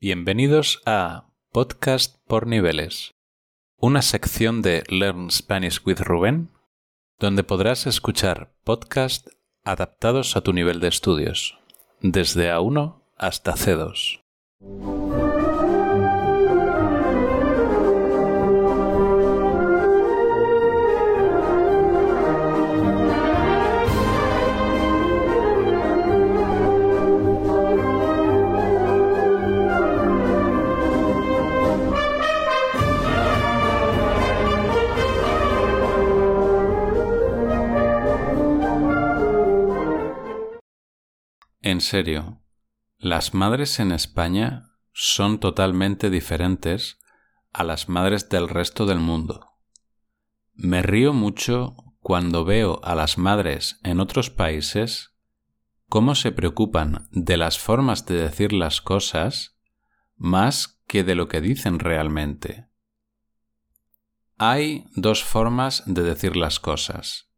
Bienvenidos a Podcast por Niveles, una sección de Learn Spanish with Rubén, donde podrás escuchar podcasts adaptados a tu nivel de estudios, desde A1 hasta C2. En serio, las madres en España son totalmente diferentes a las madres del resto del mundo. Me río mucho cuando veo a las madres en otros países cómo se preocupan de las formas de decir las cosas más que de lo que dicen realmente. Hay dos formas de decir las cosas,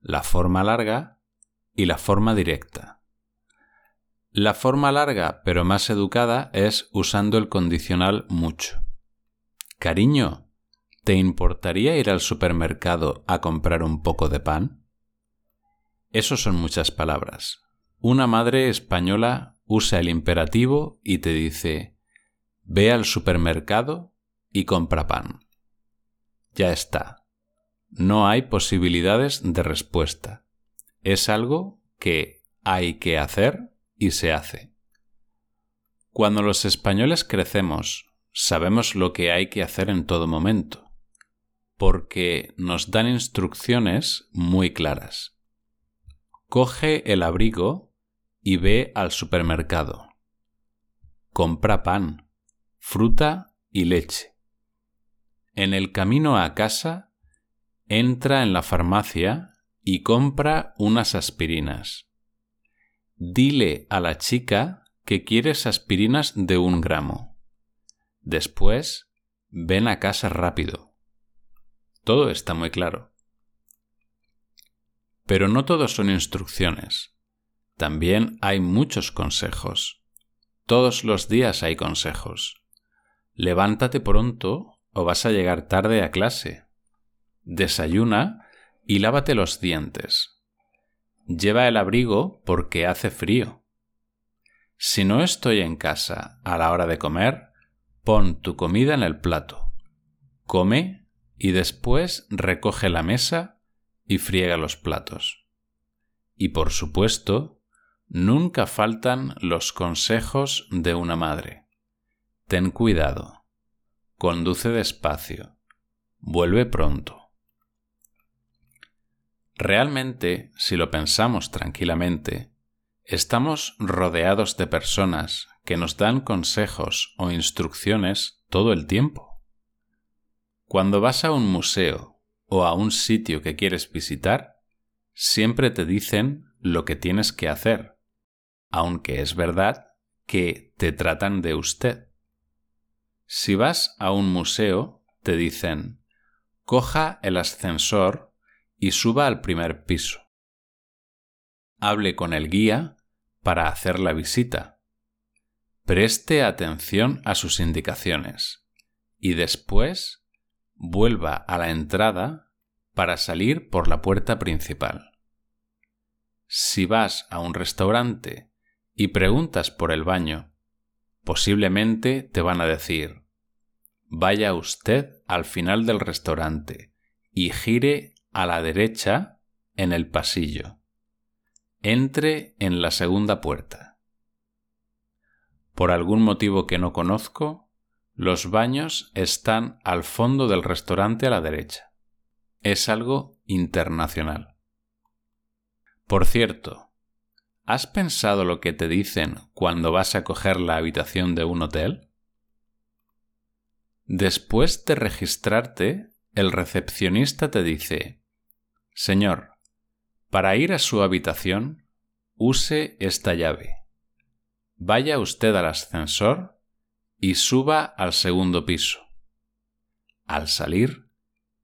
la forma larga y la forma directa. La forma larga pero más educada es usando el condicional mucho. Cariño, ¿te importaría ir al supermercado a comprar un poco de pan? Eso son muchas palabras. Una madre española usa el imperativo y te dice ve al supermercado y compra pan. Ya está. No hay posibilidades de respuesta. Es algo que hay que hacer y se hace. Cuando los españoles crecemos, sabemos lo que hay que hacer en todo momento, porque nos dan instrucciones muy claras. Coge el abrigo y ve al supermercado. Compra pan, fruta y leche. En el camino a casa, entra en la farmacia y compra unas aspirinas Dile a la chica que quieres aspirinas de un gramo. Después, ven a casa rápido. Todo está muy claro. Pero no todo son instrucciones. También hay muchos consejos. Todos los días hay consejos. Levántate pronto o vas a llegar tarde a clase. Desayuna y lávate los dientes. Lleva el abrigo porque hace frío. Si no estoy en casa a la hora de comer, pon tu comida en el plato. Come y después recoge la mesa y friega los platos. Y por supuesto, nunca faltan los consejos de una madre. Ten cuidado. Conduce despacio. Vuelve pronto. Realmente, si lo pensamos tranquilamente, estamos rodeados de personas que nos dan consejos o instrucciones todo el tiempo. Cuando vas a un museo o a un sitio que quieres visitar, siempre te dicen lo que tienes que hacer, aunque es verdad que te tratan de usted. Si vas a un museo, te dicen, coja el ascensor y suba al primer piso. Hable con el guía para hacer la visita. Preste atención a sus indicaciones y después vuelva a la entrada para salir por la puerta principal. Si vas a un restaurante y preguntas por el baño, posiblemente te van a decir Vaya usted al final del restaurante y gire a la derecha en el pasillo. Entre en la segunda puerta. Por algún motivo que no conozco, los baños están al fondo del restaurante a la derecha. Es algo internacional. Por cierto, ¿has pensado lo que te dicen cuando vas a coger la habitación de un hotel? Después de registrarte, el recepcionista te dice Señor, para ir a su habitación, use esta llave. Vaya usted al ascensor y suba al segundo piso. Al salir,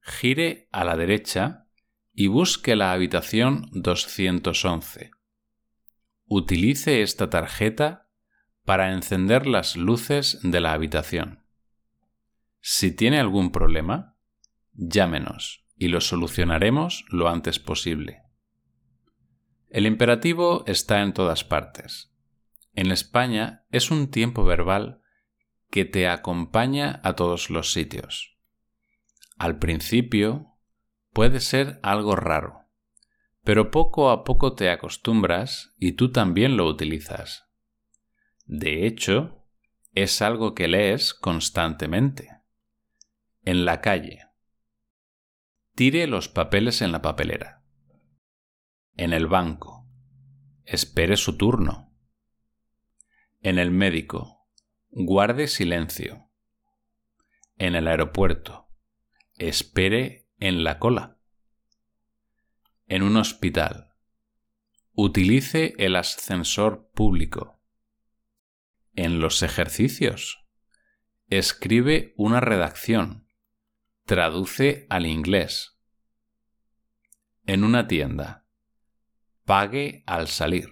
gire a la derecha y busque la habitación 211. Utilice esta tarjeta para encender las luces de la habitación. Si tiene algún problema, llámenos y lo solucionaremos lo antes posible. El imperativo está en todas partes. En España es un tiempo verbal que te acompaña a todos los sitios. Al principio puede ser algo raro, pero poco a poco te acostumbras y tú también lo utilizas. De hecho, es algo que lees constantemente. En la calle. Tire los papeles en la papelera. En el banco. Espere su turno. En el médico Guarde silencio. En el aeropuerto. Espere en la cola. En un hospital. Utilice el ascensor público. En los ejercicios. Escribe una redacción. Traduce al inglés. En una tienda. Pague al salir.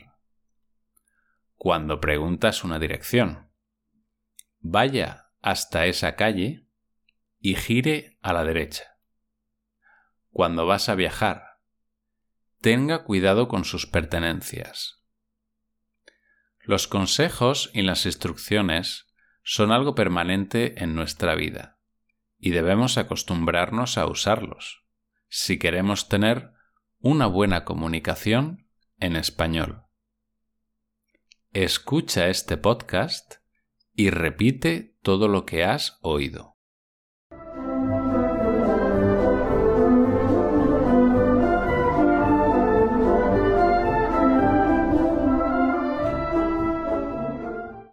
Cuando preguntas una dirección vaya hasta esa calle y gire a la derecha. Cuando vas a viajar, tenga cuidado con sus pertenencias. Los consejos y las instrucciones son algo permanente en nuestra vida y debemos acostumbrarnos a usarlos si queremos tener una buena comunicación en español. Escucha este podcast y repite todo lo que has oído.